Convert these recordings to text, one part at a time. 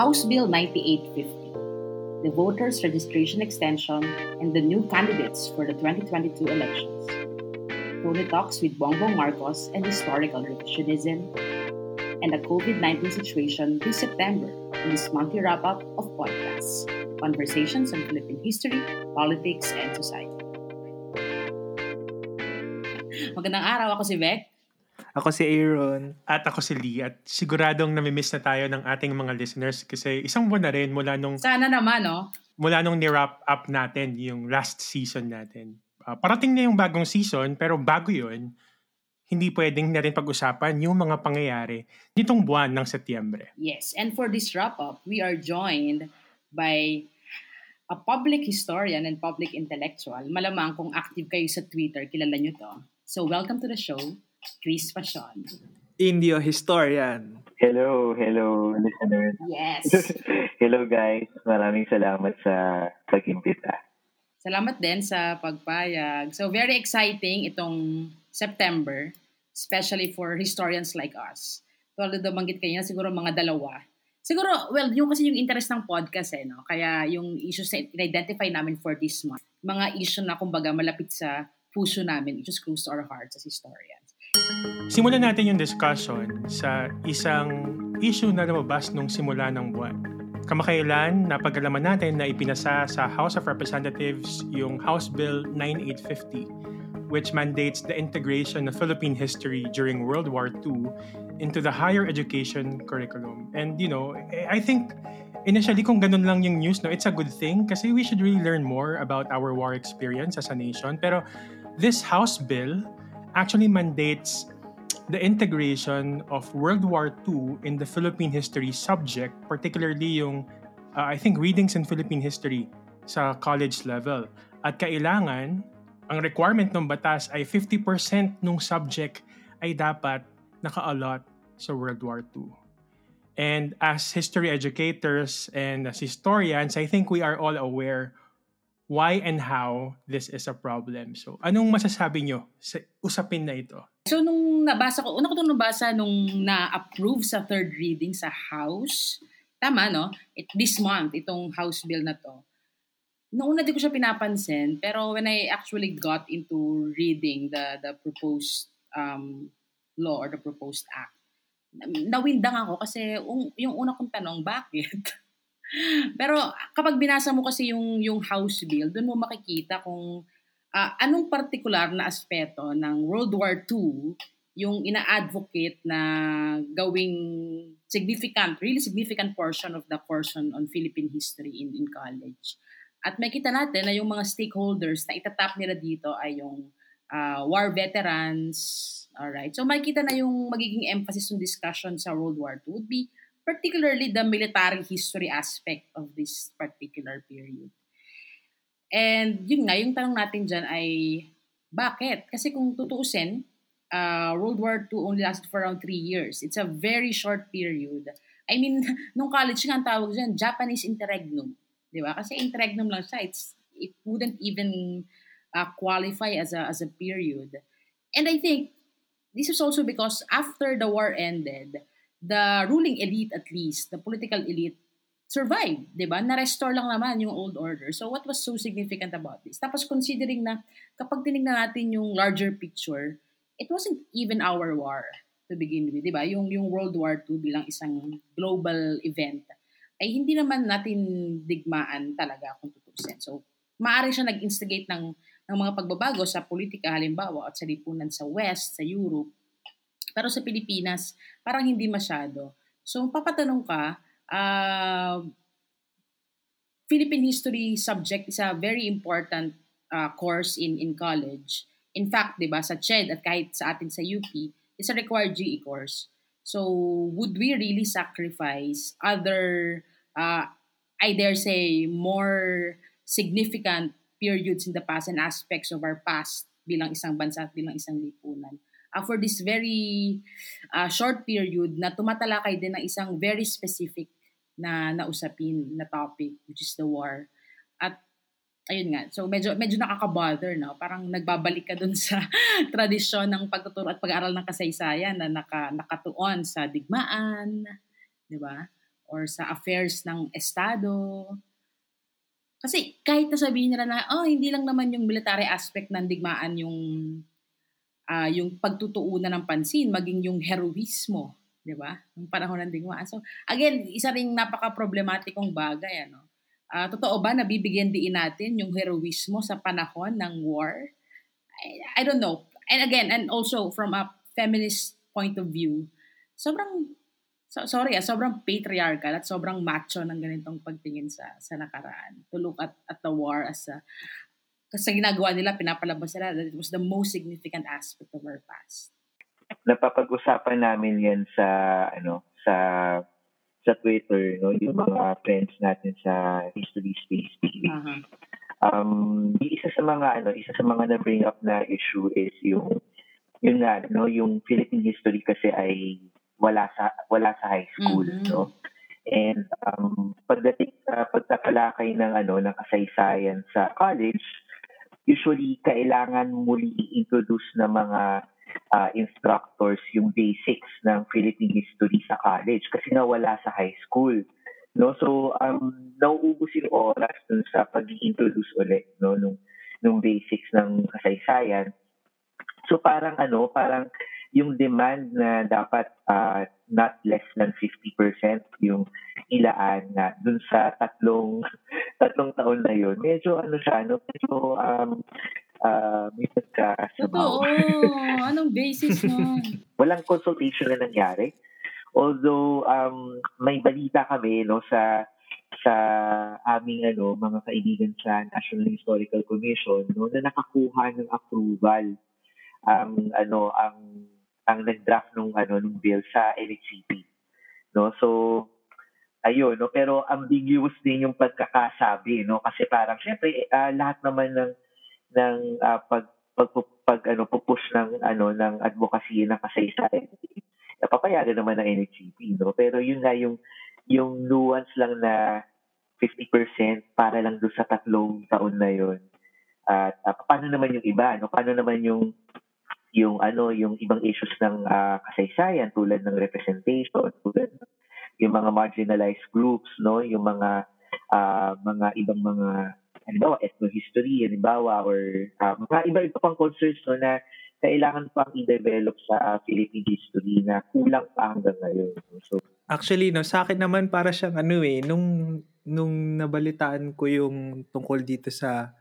House Bill 9850, the voters' registration extension, and the new candidates for the 2022 elections. Tony talks with Bongbong Marcos and historical revisionism, and the COVID 19 situation this September in this monthly wrap up of podcasts, conversations on Philippine history, politics, and society. Magandang araw, ako si Beck. Ako si Aaron. At ako si Lee. At siguradong namimiss na tayo ng ating mga listeners kasi isang buwan na rin mula nung... Sana naman, no? Mula nung ni-wrap up natin yung last season natin. Uh, parating na yung bagong season pero bago yun, hindi pwedeng na rin pag-usapan yung mga pangyayari nitong buwan ng Setyembre. Yes, and for this wrap-up, we are joined by a public historian and public intellectual. Malamang kung active kayo sa Twitter, kilala nyo to. So welcome to the show, Chris Passion. Indio historian. Hello, hello listeners. Yes. hello guys, maraming salamat sa pag-imbita. Salamat din sa pagpayag. So very exciting itong September, especially for historians like us. Tulad na banggit kayo, siguro mga dalawa. Siguro, well, yung kasi yung interest ng podcast eh, no? Kaya yung issues na in-identify namin for this month, mga issue na kumbaga malapit sa puso namin, it just close to our hearts as historians. Simulan natin yung discussion sa isang issue na lumabas nung simula ng buwan. Kamakailan, napagalaman natin na ipinasa sa House of Representatives yung House Bill 9850 which mandates the integration of Philippine history during World War II into the higher education curriculum. And, you know, I think initially kung ganun lang yung news, no, it's a good thing kasi we should really learn more about our war experience as a nation. Pero this House bill actually mandates the integration of World War II in the Philippine history subject, particularly yung, uh, I think, readings in Philippine history sa college level. At kailangan, ang requirement ng batas ay 50% ng subject ay dapat naka-allot sa World War II. And as history educators and as historians, I think we are all aware why and how this is a problem. So, anong masasabi nyo sa usapin na ito? So, nung nabasa ko, una ko itong nabasa nung na-approve sa third reading sa House, tama, no? It, this month, itong House bill na to. Noong una di ko siya pinapansin, pero when I actually got into reading the the proposed um, law or the proposed act, nawindang ako kasi yung, una kong tanong, bakit? Pero kapag binasa mo kasi yung yung House bill, doon mo makikita kung uh, anong particular na aspeto ng World War II yung ina-advocate na gawing significant, really significant portion of the portion on Philippine history in, in college. At makita natin na yung mga stakeholders na itatap nila dito ay yung uh, war veterans, alright? So makikita na yung magiging emphasis ng discussion sa World War II would be particularly the military history aspect of this particular period. And yun nga, yung tanong natin dyan ay, bakit? Kasi kung tutuusin, uh, World War II only lasted for around three years. It's a very short period. I mean, nung college nga ang tawag dyan, Japanese interregnum. Di ba? Kasi interregnum lang siya. It's, it wouldn't even uh, qualify as a, as a period. And I think this is also because after the war ended, the ruling elite at least, the political elite, survived, di ba? Na-restore lang naman yung old order. So what was so significant about this? Tapos considering na kapag tinignan natin yung larger picture, it wasn't even our war to begin with, di ba? Yung, yung World War II bilang isang global event, ay hindi naman natin digmaan talaga kung tutusin. So, maaari siya nag-instigate ng, ng mga pagbabago sa politika halimbawa at sa lipunan sa West, sa Europe, pero sa Pilipinas, parang hindi masyado. So, papatanong ka, uh, Philippine history subject is a very important uh, course in in college. In fact, 'di ba, sa CHED at kahit sa atin sa UP, is a required GE course. So, would we really sacrifice other uh, I dare say more significant periods in the past and aspects of our past bilang isang bansa at bilang isang lipunan uh, for this very uh, short period na tumatalakay din ng isang very specific na nausapin na topic which is the war. At ayun nga, so medyo medyo nakaka-bother no. Parang nagbabalik ka dun sa tradisyon ng pagtuturo at pag-aaral ng kasaysayan na naka, nakatuon sa digmaan, 'di ba? or sa affairs ng estado. Kasi kahit nasabihin nila na, oh, hindi lang naman yung military aspect ng digmaan yung uh, yung pagtutuunan ng pansin, maging yung heroismo, di ba? Yung panahon ng digmaan. So, again, isa ring napaka-problematikong bagay, ano? Uh, totoo ba na bibigyan din natin yung heroismo sa panahon ng war? I, I don't know. And again, and also from a feminist point of view, sobrang so, sorry ah, sobrang patriarchal at sobrang macho ng ganitong pagtingin sa sa nakaraan. To look at, at the war as a kasi ginagawa nila, pinapalabas nila that it was the most significant aspect of our past. Napapag-usapan namin yan sa ano sa sa Twitter, no, yung mga friends natin sa History Space TV. Uh-huh. Um, isa sa mga ano, isa sa mga na bring up na issue is yung yun nga, no, yung Philippine history kasi ay wala sa wala sa high school, mm-hmm. no. And um, pagdating sa pagtatalakay ng ano ng kasaysayan sa college, usually kailangan muli i-introduce ng mga uh, instructors yung basics ng Philippine history sa college kasi nga wala sa high school. No, so um nauubos yung oras dun sa pag-introduce ulit no nung nung basics ng kasaysayan. So parang ano, parang yung demand na dapat uh, not less than 50% yung ilaan na dun sa tatlong tatlong taon na yun. Medyo ano siya, no? medyo um, uh, may pagkakasamaw. Totoo. Anong basis nun? Walang consultation na nangyari. Although um, may balita kami no sa sa aming ano mga kaibigan sa National Historical Commission no na nakakuha ng approval ang um, ano ang ang nag-draft nung ano nung bill sa LHCP. No? So ayun, no? Pero ambiguous din yung pagkakasabi, no? Kasi parang syempre uh, lahat naman ng ng uh, pag pag, pag ano pupush ng ano ng advocacy ng kasaysayan napapayagan naman ng NHCP no pero yun nga yung yung nuance lang na 50% para lang doon sa tatlong taon na yun at uh, paano naman yung iba no paano naman yung yung ano yung ibang issues ng uh, kasaysayan tulad ng representation tulad yung mga marginalized groups no yung mga uh, mga ibang mga halimbawa ethnohistory halimbawa or uh, mga iba-iba pang concerns no na kailangan pang i-develop sa uh, Philippine history na kulang pa hanggang ngayon. So, Actually, no, sa akin naman para siyang ano eh, nung, nung nabalitaan ko yung tungkol dito sa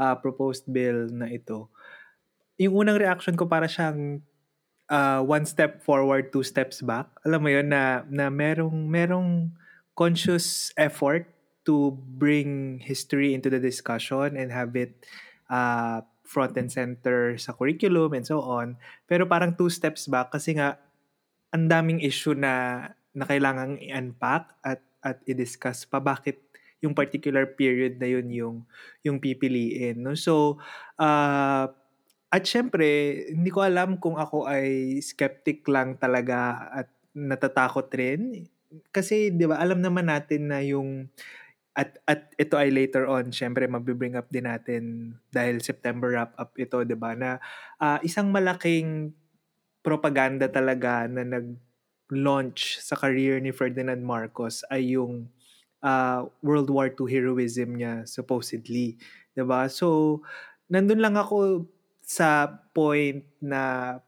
uh, proposed bill na ito, yung unang reaction ko para siyang uh, one step forward, two steps back. Alam mo yun, na, na merong, merong conscious effort to bring history into the discussion and have it uh, front and center sa curriculum and so on. Pero parang two steps back kasi nga ang daming issue na, na kailangang i-unpack at, at i-discuss pa bakit yung particular period na yun yung, yung pipiliin. No? So, uh, at syempre, hindi ko alam kung ako ay skeptic lang talaga at natatakot rin. Kasi, di ba, alam naman natin na yung at, at ito ay later on, syempre, mabibring up din natin dahil September wrap-up ito, di ba, na uh, isang malaking propaganda talaga na nag-launch sa career ni Ferdinand Marcos ay yung uh, World War II heroism niya, supposedly. Di ba? So, nandun lang ako sa point na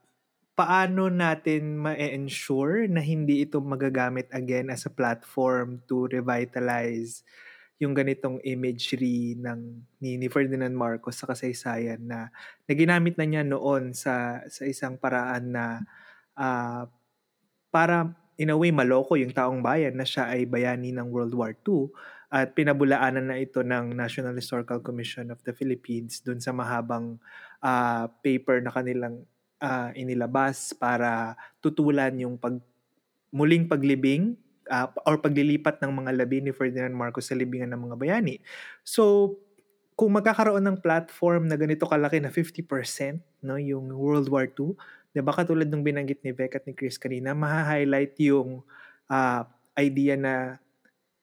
paano natin ma-ensure na hindi ito magagamit again as a platform to revitalize yung ganitong imagery ng ni, ni Ferdinand Marcos sa kasaysayan na, na na niya noon sa sa isang paraan na uh, para in a way maloko yung taong bayan na siya ay bayani ng World War II at pinabulaanan na ito ng National Historical Commission of the Philippines dun sa mahabang uh, paper na kanilang uh, inilabas para tutulan yung pag muling paglibing uh, or paglilipat ng mga labi ni Ferdinand Marcos sa libingan ng mga bayani. So, kung magkakaroon ng platform na ganito kalaki na 50%, no, yung World War II, 'di ba katulad ng binanggit ni Beck at ni Chris kanina, ma-highlight yung uh, idea na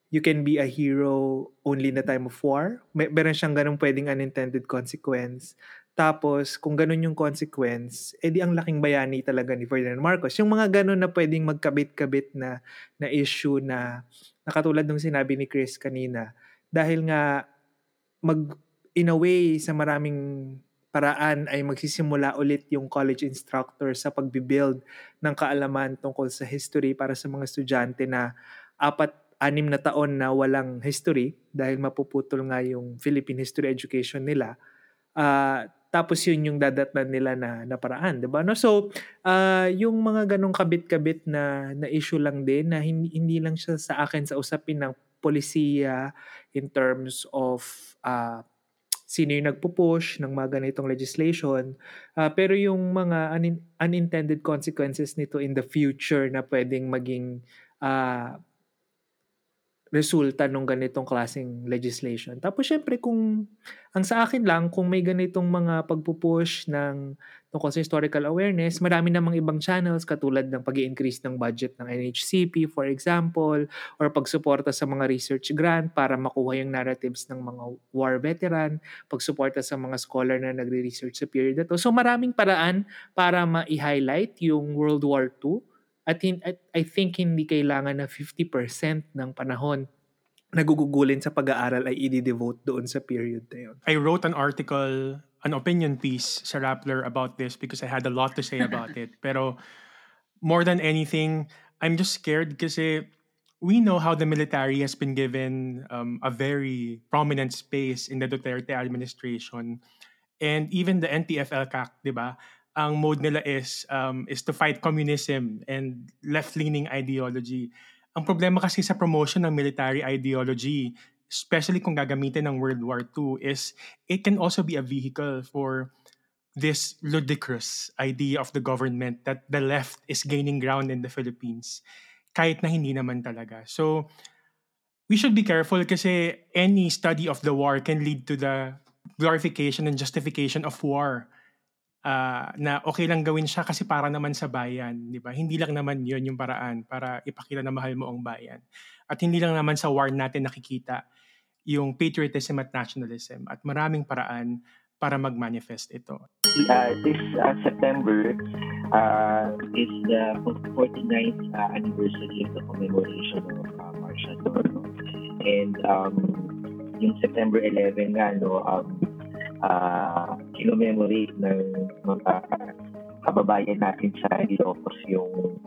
you can be a hero only in the time of war. May, meron siyang ganung pwedeng unintended consequence. Tapos, kung ganun yung consequence, edi ang laking bayani talaga ni Ferdinand Marcos. Yung mga ganun na pwedeng magkabit-kabit na, na issue na, na katulad ng sinabi ni Chris kanina, dahil nga, mag, in a way, sa maraming paraan ay magsisimula ulit yung college instructor sa pagbibuild ng kaalaman tungkol sa history para sa mga estudyante na apat anim na taon na walang history dahil mapuputol nga yung Philippine history education nila. Uh, tapos yun yung dadatnan nila na, na paraan, 'di ba? No? So, uh, yung mga ganong kabit-kabit na na issue lang din na hindi, hindi lang siya sa akin sa usapin ng polisiya in terms of uh, sino yung nagpo-push ng mga ganitong legislation. Uh, pero yung mga un- unintended consequences nito in the future na pwedeng maging uh, resulta ng ganitong klaseng legislation. Tapos syempre kung ang sa akin lang kung may ganitong mga pagpupush ng tungkol sa historical awareness, marami namang ibang channels katulad ng pag increase ng budget ng NHCP for example or pagsuporta sa mga research grant para makuha yung narratives ng mga war veteran, pagsuporta sa mga scholar na nagre-research sa period na to. So maraming paraan para ma-highlight yung World War II at, hin- at I think hindi kailangan na 50% ng panahon nagugugulin sa pag-aaral ay i-devote doon sa period na yun. I wrote an article, an opinion piece sa Rappler about this because I had a lot to say about it. Pero more than anything, I'm just scared kasi we know how the military has been given um, a very prominent space in the Duterte administration. And even the NTFL-CAC, di ba? Ang mode nila is um, is to fight communism and left-leaning ideology. Ang problema kasi sa promotion ng military ideology, especially kung gagamitin ng World War II, is it can also be a vehicle for this ludicrous idea of the government that the left is gaining ground in the Philippines kahit na hindi naman talaga. So, we should be careful kasi any study of the war can lead to the glorification and justification of war uh, na okay lang gawin siya kasi para naman sa bayan, di ba? Hindi lang naman 'yon yung paraan para ipakita na mahal mo ang bayan. At hindi lang naman sa war natin nakikita yung patriotism at nationalism at maraming paraan para mag-manifest ito. Uh, this uh, September uh, is the 49th uh, anniversary of the commemoration of uh, Marshal Law. And um, yung September 11 nga, no, um, uh, kinomemorate ng mga kababayan natin sa Ilocos yung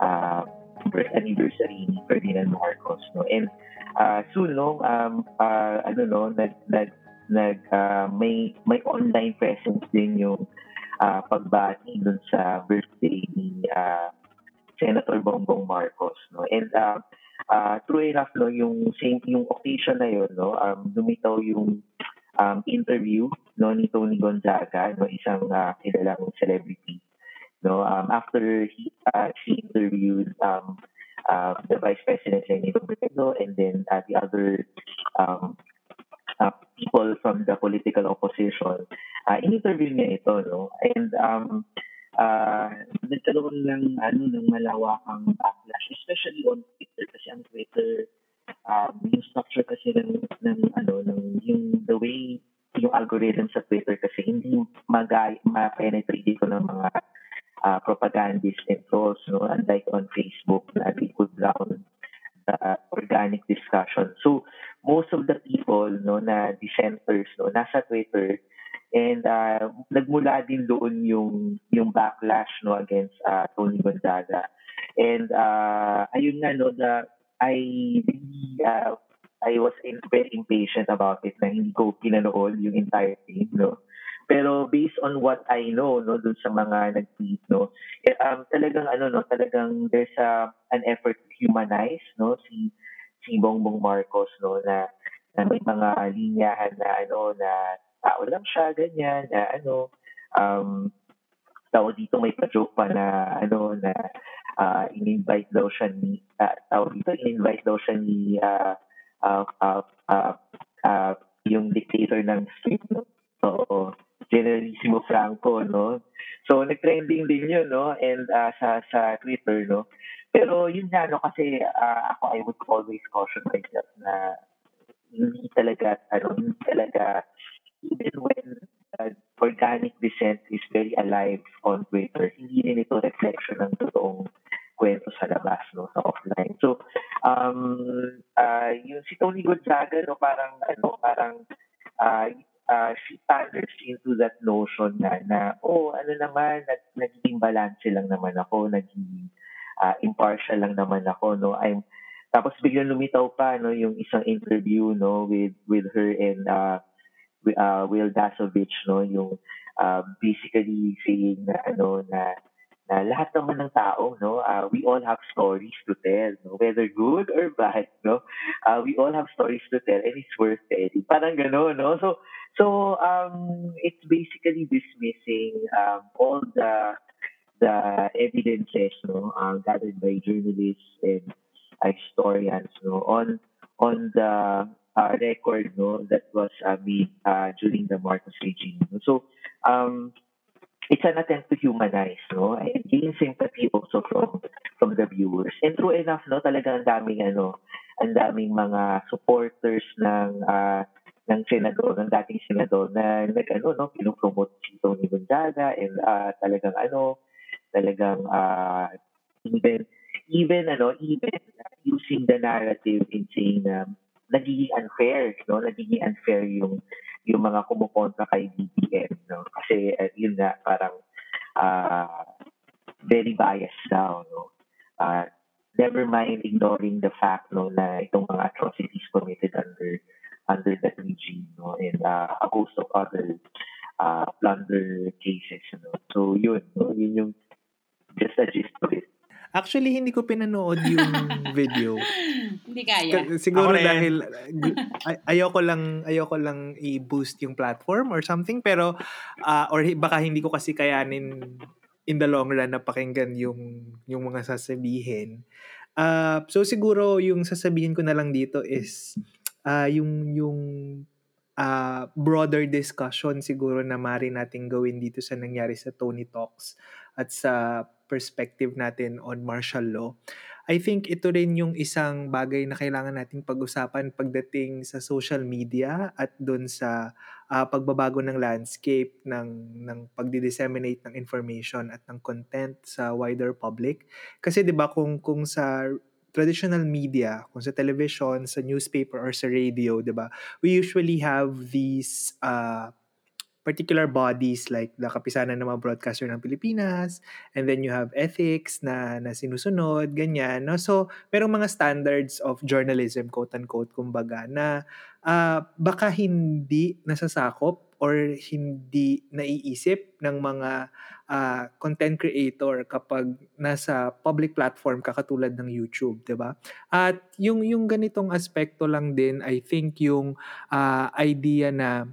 uh, birth anniversary ni Ferdinand Marcos no? And uh, soon no um uh, ano no nag nag nag uh, may may online presence din yung uh, pagbati dun sa birthday ni uh, Senator Bongbong Marcos no? And uh, uh, true enough no yung same yung occasion na yun no um lumitaw yung um, interview no ni Tony Gonzaga, no isang uh, kilalang celebrity. No, um, after he, uh, she interviewed um, uh, the Vice President Lenny Robredo and then uh, the other um, uh, people from the political opposition, uh, in-interview niya ito, no? And um, uh, nagkaroon ng ano ng malawakang backlash, especially on Twitter kasi ang Twitter um, yung structure kasi ng, ng ano ng yung the way yung algorithm sa Twitter kasi hindi magay ma-penetrate dito ng mga uh, propagandists and trolls no? Unlike on Facebook na they could drown the uh, organic discussion. So most of the people no na dissenters no nasa Twitter and uh, nagmula din doon yung yung backlash no against uh, Tony Gonzaga. And uh, ayun nga no the I uh, I was very impatient about it na hindi ko pinanood yung entire thing, no? Pero based on what I know, no, dun sa mga nag-tweet, no, eh, um, talagang, ano, no, talagang there's a, an effort to humanize, no, si, si Bongbong Marcos, no, na, na may mga linyahan na, ano, na tao lang siya, ganyan, na, ano, um, tao dito may pa-joke pa na, ano, na, uh, in-invite daw siya ni, uh, tawag dito, in-invite daw siya ni, uh, uh, uh, uh, uh, yung dictator ng street, no? So, Generalissimo Franco, no? So, nag-trending din yun, no? And uh, sa, sa Twitter, no? Pero yun nga, no, kasi uh, ako, I would always caution myself na hindi talaga, ano, hindi talaga, even when organic descent is very alive on Twitter, hindi rin ito reflection ng totoong kwento sa labas, no, sa offline. So, um, uh, yung si Tony Gonzaga, no, parang, ano, parang, uh, uh, she panders into that notion na, na oh, ano naman, nag, nagiging balance lang naman ako, naging uh, impartial lang naman ako, no, I'm, tapos biglang lumitaw pa, no, yung isang interview, no, with, with her and, uh, uh, Will Dasovich, no, yung, uh, basically saying na, ano, na, na lahat naman ng tao, no, uh, we all have stories to tell, no, whether good or bad, no, uh, we all have stories to tell and it's worth telling. Parang gano'n, no? So, so um, it's basically dismissing um, all the the evidences, no, uh, gathered by journalists and historians, no, on on the uh, record, no, that was uh, made uh, during the Marcos regime. So, um, it's an attempt to humanize, no? And gain sympathy also from from the viewers. And true enough, no, talaga ang daming ano, ang daming mga supporters ng uh, ng senador, ng dating senador na nag ano, no, pinopromote si Tony Gonzaga and uh, talagang ano, talagang uh, even even ano, even using the narrative in saying um, nagiging unfair, no? Nagiging unfair yung yung mga kumukontra kay BBM, no? Kasi uh, yun nga parang uh, very biased daw, no? Uh, never mind ignoring the fact no na itong mga atrocities committed under under that regime no and uh, a host of other uh, plunder cases no so yun no yun yung just a gist of it Actually, hindi ko pinanood yung video. hindi kaya. Siguro dahil ay- ayoko lang ayoko lang i-boost yung platform or something pero uh, or baka hindi ko kasi kayanin in the long run na pakinggan yung yung mga sasabihin. Uh, so siguro yung sasabihin ko na lang dito is uh, yung yung uh, broader discussion siguro na mari nating gawin dito sa nangyari sa Tony Talks at sa perspective natin on martial law. I think ito rin yung isang bagay na kailangan nating pag-usapan pagdating sa social media at doon sa uh, pagbabago ng landscape ng ng pagdi-disseminate ng information at ng content sa wider public. Kasi 'di ba kung kung sa traditional media, kung sa television, sa newspaper or sa radio, 'di ba? We usually have these uh particular bodies like the Kapisanan ng mga broadcaster ng Pilipinas and then you have ethics na, na sinusunod, ganyan. No? So, merong mga standards of journalism, quote-unquote, kumbaga, na uh, baka hindi nasasakop or hindi naiisip ng mga uh, content creator kapag nasa public platform kakatulad ng YouTube, 'di ba? At yung yung ganitong aspekto lang din I think yung uh, idea na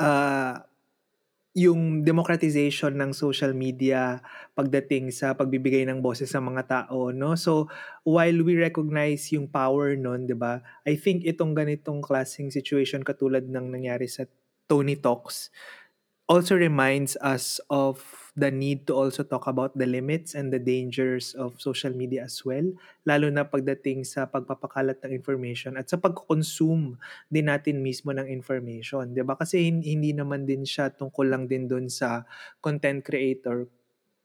uh, yung democratization ng social media pagdating sa pagbibigay ng boses sa mga tao no? So while we recognize yung power noon 'di ba i think itong ganitong klaseng situation katulad ng nangyari sa Tony Talks also reminds us of the need to also talk about the limits and the dangers of social media as well, lalo na pagdating sa pagpapakalat ng information at sa pag-consume din natin mismo ng information, 'di ba? Kasi hindi naman din siya tungkol lang din doon sa content creator,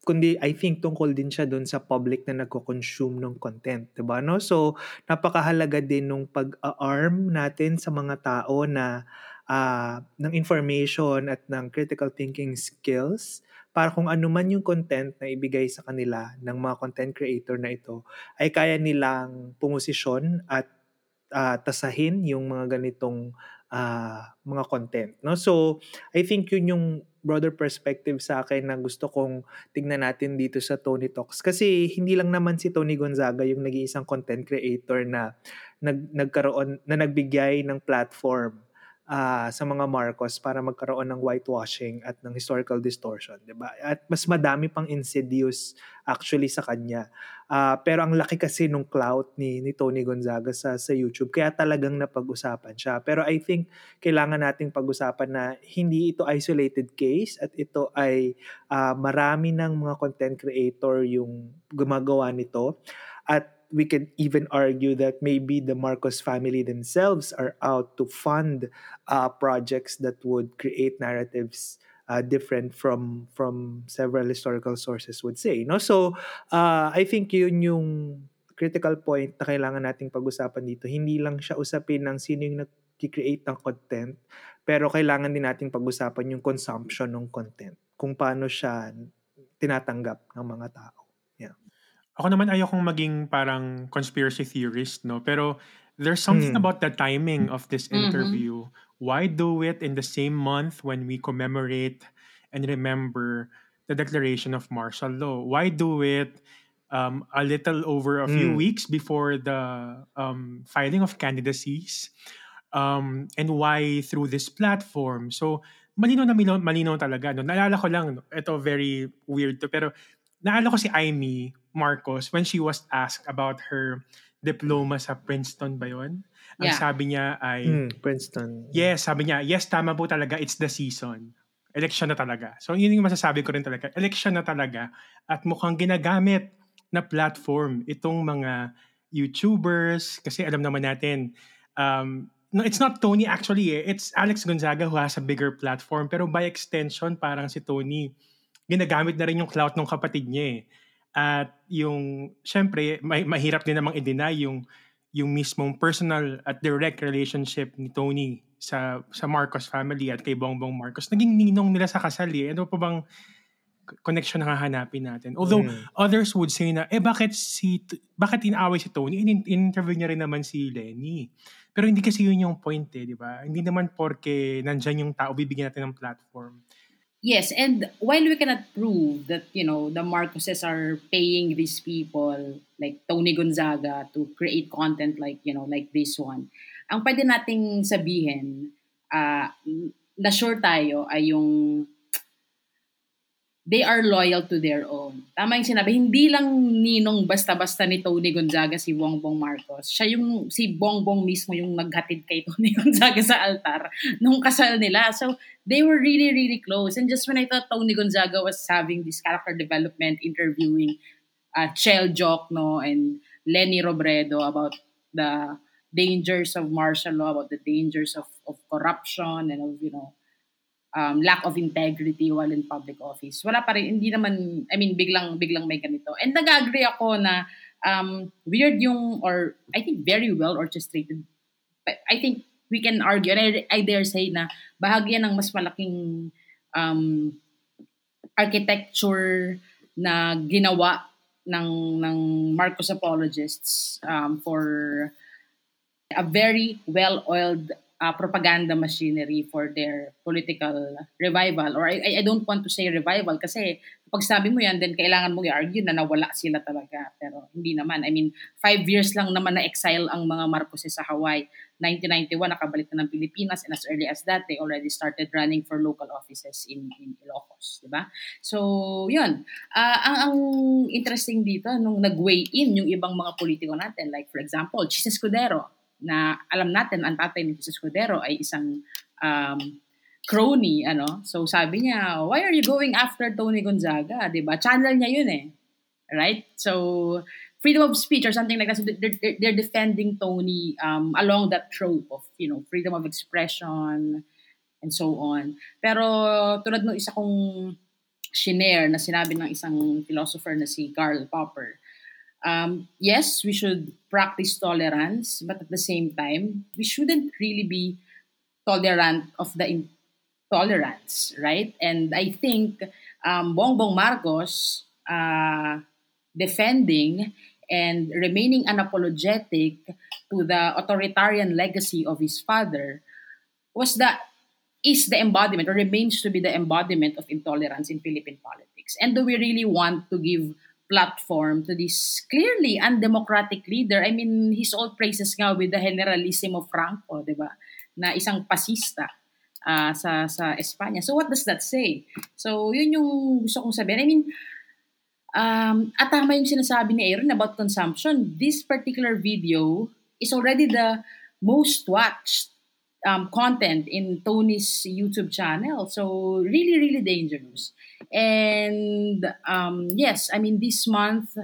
kundi I think tungkol din siya doon sa public na nagko-consume ng content, 'di ba? No? So, napakahalaga din nung pag-arm natin sa mga tao na uh, ng information at ng critical thinking skills para kung ano man yung content na ibigay sa kanila ng mga content creator na ito ay kaya nilang pumosisyon at uh, tasahin yung mga ganitong uh, mga content. No? So, I think yun yung broader perspective sa akin na gusto kong tignan natin dito sa Tony Talks. Kasi hindi lang naman si Tony Gonzaga yung nag-iisang content creator na nag, nagkaroon, na nagbigay ng platform uh, sa mga Marcos para magkaroon ng whitewashing at ng historical distortion, 'di ba? At mas madami pang insidious actually sa kanya. Uh, pero ang laki kasi nung clout ni ni Tony Gonzaga sa sa YouTube kaya talagang napag-usapan siya. Pero I think kailangan nating pag-usapan na hindi ito isolated case at ito ay uh, marami ng mga content creator yung gumagawa nito at we can even argue that maybe the Marcos family themselves are out to fund uh, projects that would create narratives uh, different from from several historical sources would say. No, so uh, I think yun yung critical point na kailangan nating pag-usapan dito. Hindi lang siya usapin ng sino yung nag-create ng content, pero kailangan din nating pag-usapan yung consumption ng content. Kung paano siya tinatanggap ng mga tao. Ako naman ayokong maging parang conspiracy theorist, no? Pero there's something mm. about the timing of this mm-hmm. interview. Mm-hmm. Why do it in the same month when we commemorate and remember the declaration of martial law? Why do it um, a little over a few mm. weeks before the um, filing of candidacies? Um, and why through this platform? So, malino na malinaw, malinaw talaga. No? Naalala ko lang, no? ito very weird to, pero naalala ko si Amy Marcos when she was asked about her diploma sa Princeton ba yun? Ang yeah. sabi niya ay... Mm, Princeton. Yes, sabi niya, yes, tama po talaga, it's the season. Election na talaga. So yun yung masasabi ko rin talaga. Election na talaga. At mukhang ginagamit na platform itong mga YouTubers. Kasi alam naman natin, um, no, it's not Tony actually eh. It's Alex Gonzaga who has a bigger platform. Pero by extension, parang si Tony, ginagamit na rin yung clout ng kapatid niya eh. At yung, syempre, may, mahirap din namang i-deny yung, yung mismong personal at direct relationship ni Tony sa sa Marcos family at kay Bongbong Marcos. Naging ninong nila sa kasal eh. Ano pa bang connection na hahanapin natin? Although mm. others would say na, eh bakit si bakit inaaway si Tony? In, interview niya rin naman si Lenny. Pero hindi kasi yun yung point eh, di ba? Hindi naman porke nandyan yung tao, bibigyan natin ng platform. Yes, and while we cannot prove that, you know, the Marcoses are paying these people like Tony Gonzaga to create content like, you know, like this one, ang pwede nating sabihin, uh, na sure tayo ay yung they are loyal to their own. Tama yung sinabi, hindi lang ninong basta-basta ni Tony Gonzaga si Bongbong Marcos. Siya yung, si Bongbong mismo yung naghatid kay Tony Gonzaga sa altar nung kasal nila. So, they were really, really close. And just when I thought Tony Gonzaga was having this character development, interviewing uh, Chel Jokno and Lenny Robredo about the dangers of martial law, about the dangers of, of corruption and of, you know, um, lack of integrity while in public office. Wala pa rin, hindi naman, I mean, biglang, biglang may ganito. And nag-agree ako na um, weird yung, or I think very well orchestrated. I think we can argue, and I, I dare say na bahagi ng mas malaking um, architecture na ginawa ng ng Marcos apologists um, for a very well-oiled uh, propaganda machinery for their political revival. Or I, I don't want to say revival kasi pag sabi mo yan, then kailangan mo i-argue na nawala sila talaga. Pero hindi naman. I mean, five years lang naman na-exile ang mga Marcoses sa Hawaii. 1991, nakabalik na ng Pilipinas and as early as that, they already started running for local offices in, in Ilocos. Diba? So, yun. Uh, ang, ang interesting dito, nung nag-weigh in yung ibang mga politiko natin, like for example, Chis Escudero, na alam natin ang tatay ni Jesus Cordero ay isang um, crony, ano? So sabi niya, why are you going after Tony Gonzaga? ba? Channel niya 'yun eh. Right? So freedom of speech or something like that. So they're, they're, they're defending Tony um, along that trope of, you know, freedom of expression and so on. Pero tulad ng isa kong shinare na sinabi ng isang philosopher na si Karl Popper, um, yes, we should practice tolerance, but at the same time, we shouldn't really be tolerant of the intolerance, right? And I think um, Bongbong Marcos uh, defending and remaining unapologetic to the authoritarian legacy of his father was the is the embodiment or remains to be the embodiment of intolerance in Philippine politics. And do we really want to give platform to this clearly undemocratic leader. I mean, his all praises nga with the generalissimo Franco, di ba? na isang pasista uh, sa sa Espanya. So what does that say? So yun yung gusto kong sabihin. I mean, um, at tama yung sinasabi ni Aaron about consumption. This particular video is already the most watched um, content in Tony's YouTube channel. So really, really dangerous. And um, yes, I mean this month,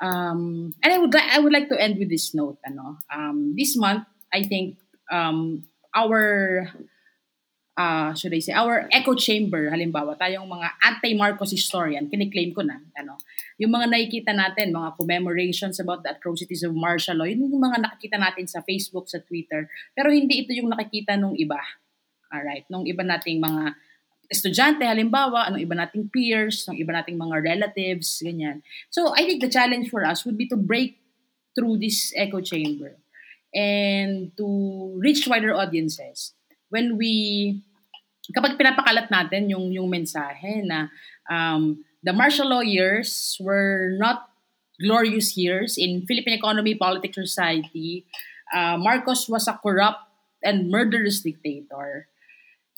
um, and I would I would like to end with this note. Ano, um, this month I think um, our uh, should I say, our echo chamber, halimbawa, tayong mga anti-Marcos historian, kiniklaim ko na, ano, yung mga nakikita natin, mga commemorations about the atrocities of martial law, yun yung mga nakikita natin sa Facebook, sa Twitter, pero hindi ito yung nakikita nung iba. Alright, nung iba nating mga estudyante, halimbawa, anong iba nating peers, nung iba nating mga relatives, ganyan. So, I think the challenge for us would be to break through this echo chamber and to reach wider audiences when we kapag pinapakalat natin yung yung mensahe na um, the martial law years were not glorious years in Philippine economy, politics, society. Uh, Marcos was a corrupt and murderous dictator.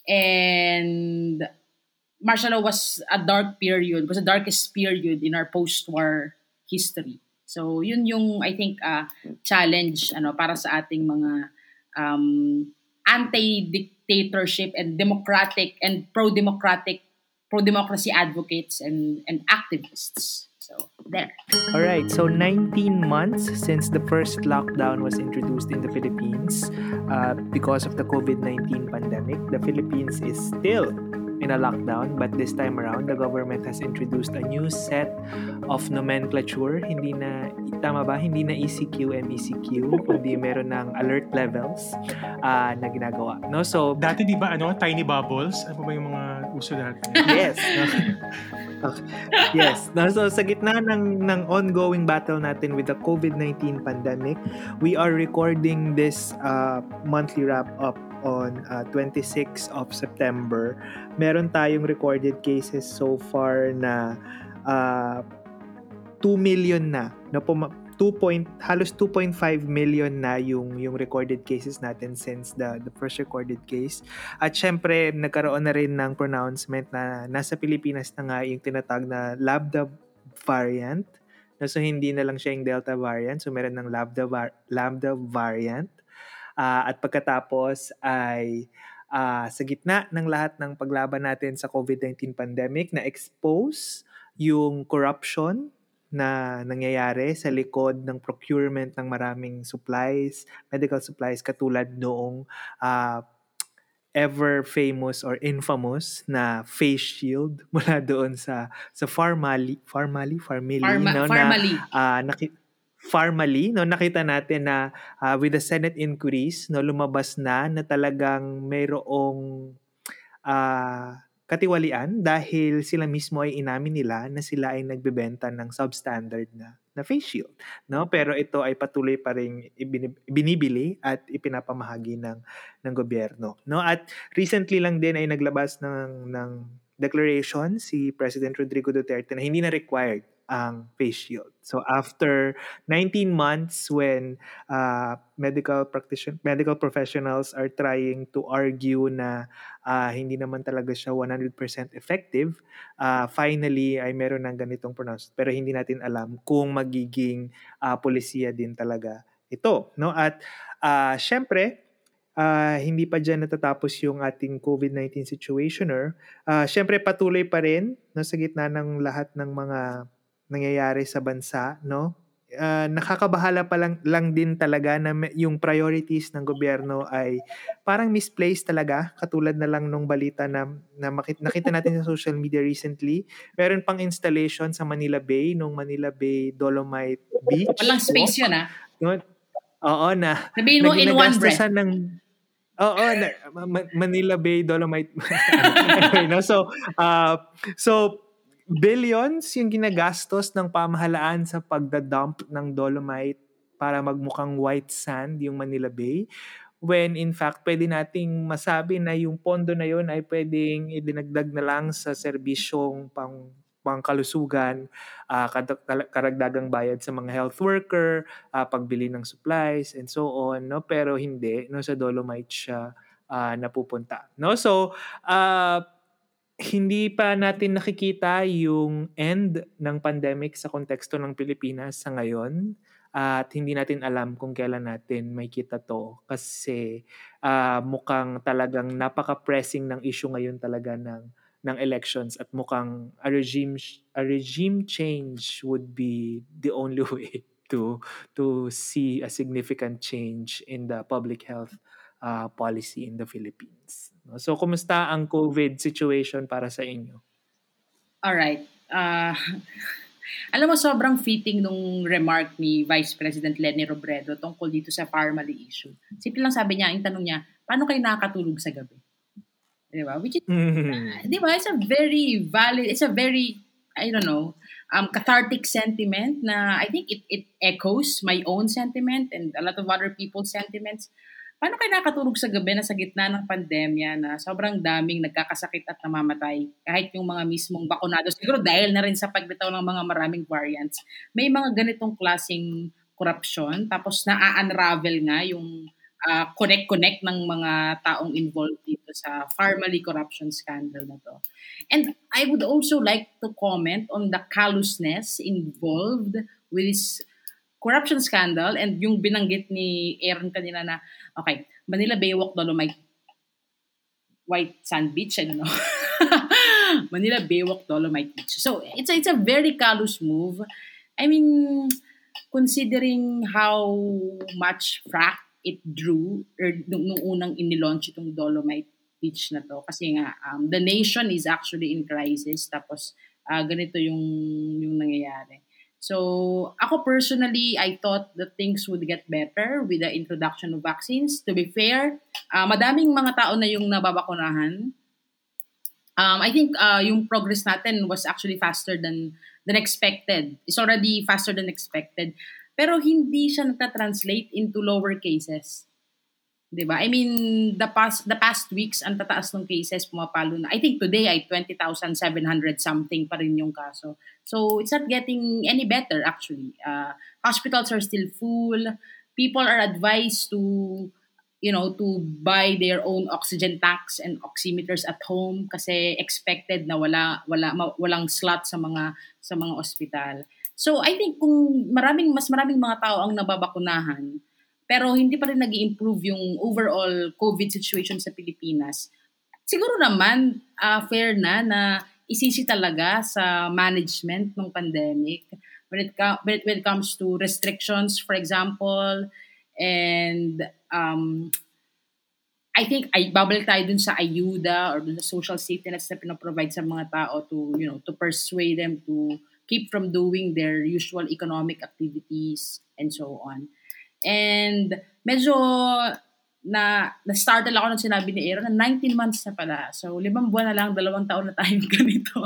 And martial law was a dark period, was the darkest period in our post-war history. So, yun yung, I think, uh, challenge ano para sa ating mga um, anti-dictatorship and democratic and pro-democratic, pro-democracy advocates and, and activists. So, there. All right. So, 19 months since the first lockdown was introduced in the Philippines uh, because of the COVID 19 pandemic, the Philippines is still in a lockdown but this time around the government has introduced a new set of nomenclature. Hindi na tama ba? Hindi na ECQ MECQ kundi meron ng alert levels uh, na ginagawa no? So dati di ba ano tiny bubbles? Ano ba yung mga uso dati? Yes. Yes. No, so sa gitna ng ng ongoing battle natin with the COVID-19 pandemic we are recording this uh, monthly wrap up on uh, 26 of September, meron tayong recorded cases so far na uh, 2 million na. na pum- 2 point, halos 2.5 million na yung yung recorded cases natin since the the first recorded case. At syempre, nagkaroon na rin ng pronouncement na nasa Pilipinas na nga yung tinatag na Lambda variant. So, hindi na lang siya yung Delta variant. So, meron ng Lambda, var- Lambda variant. Uh, at pagkatapos ay uh, sa gitna ng lahat ng paglaban natin sa COVID-19 pandemic na expose yung corruption na nangyayari sa likod ng procurement ng maraming supplies, medical supplies katulad noong uh, ever famous or infamous na face shield mula doon sa sa Farmali Farmali Farmali Pharma, no, Farmali. na uh, naki, Farmally, no, nakita natin na uh, with the Senate inquiries, no, lumabas na na talagang mayroong uh, katiwalian dahil sila mismo ay inamin nila na sila ay nagbebenta ng substandard na na face shield, no? Pero ito ay patuloy pa ring binibili at ipinapamahagi ng ng gobyerno, no? At recently lang din ay naglabas ng ng declaration si President Rodrigo Duterte na hindi na required ang face shield. So after 19 months when uh, medical practitioner medical professionals are trying to argue na uh, hindi naman talaga siya 100% effective, uh, finally ay meron ng ganitong pronouncement pero hindi natin alam kung magiging uh, polisiya din talaga ito, no? At uh, syempre uh, hindi pa diyan natatapos yung ating COVID-19 situationer. Uh, syempre patuloy pa rin no sa gitna ng lahat ng mga nangyayari sa bansa, no? Uh, nakakabahala pa lang, lang din talaga na yung priorities ng gobyerno ay parang misplaced talaga katulad na lang nung balita na, na makita, nakita natin sa social media recently meron pang installation sa Manila Bay nung Manila Bay Dolomite Beach walang space yun ah no? oo na sabihin mo in one breath ng Oo, na, Manila Bay Dolomite. anyway, no? So, uh, so billions yung ginagastos ng pamahalaan sa pagdadump ng dolomite para magmukhang white sand yung Manila Bay when in fact pwede nating masabi na yung pondo na yon ay pwedeng idinagdag na lang sa serbisyong pang mga kalusugan, uh, karagdagang bayad sa mga health worker, uh, pagbili ng supplies and so on, no? Pero hindi, no sa Dolomite siya uh, napupunta, no? So, uh, hindi pa natin nakikita yung end ng pandemic sa konteksto ng Pilipinas sa ngayon at hindi natin alam kung kailan natin may kita to kasi uh, mukhang talagang napaka-pressing ng issue ngayon talaga ng ng elections at mukhang a regime a regime change would be the only way to to see a significant change in the public health uh, policy in the Philippines. So, kumusta ang COVID situation para sa inyo? All right. Uh, alam mo, sobrang fitting nung remark ni Vice President Lenny Robredo tungkol dito sa family issue. Simple lang sabi niya, yung tanong niya, paano kayo nakakatulog sa gabi? Di ba? Which is, mm-hmm. di ba, it's a very valid, it's a very, I don't know, um, cathartic sentiment na I think it, it echoes my own sentiment and a lot of other people's sentiments Paano kayo nakatulog sa gabi na sa gitna ng pandemya na sobrang daming nagkakasakit at namamatay? Kahit yung mga mismong bakunado, siguro dahil na rin sa pagbitaw ng mga maraming variants, may mga ganitong klasing corruption, tapos na-unravel nga yung uh, connect-connect ng mga taong involved dito sa Farmally corruption scandal na to. And I would also like to comment on the callousness involved with this corruption scandal and yung binanggit ni Aaron kanina na Okay, Manila Baywalk Dolomite White Sand Beach, I don't know. Manila Baywalk Dolomite Beach. So, it's a, it's a very callous move. I mean, considering how much frack it drew or nung, nung unang inilaunch itong Dolomite Beach na to. Kasi nga, um, the nation is actually in crisis. Tapos, uh, ganito yung, yung nangyayari. So, ako personally, I thought that things would get better with the introduction of vaccines. To be fair, uh, madaming mga tao na yung nababakunahan. Um, I think uh, yung progress natin was actually faster than than expected. It's already faster than expected. Pero hindi siya nagta-translate into lower cases. 'Di ba? I mean, the past the past weeks ang tataas ng cases pumapalo na. I think today ay 20,700 something pa rin yung kaso. So it's not getting any better actually. Uh, hospitals are still full. People are advised to you know to buy their own oxygen tanks and oximeters at home kasi expected na wala wala ma, walang slot sa mga sa mga ospital. So I think kung maraming mas maraming mga tao ang nababakunahan, pero hindi pa rin nag improve yung overall COVID situation sa Pilipinas. Siguro naman, uh, fair na na isisi talaga sa management ng pandemic when it, when it, when it comes to restrictions, for example, and um, I think ay babalik tayo dun sa ayuda or dun sa social safety nets na pinaprovide sa mga tao to, you know, to persuade them to keep from doing their usual economic activities and so on. And medyo na na-startle ako nung sinabi ni Aaron na 19 months na pala. So, limang buwan na lang, dalawang taon na tayong ganito.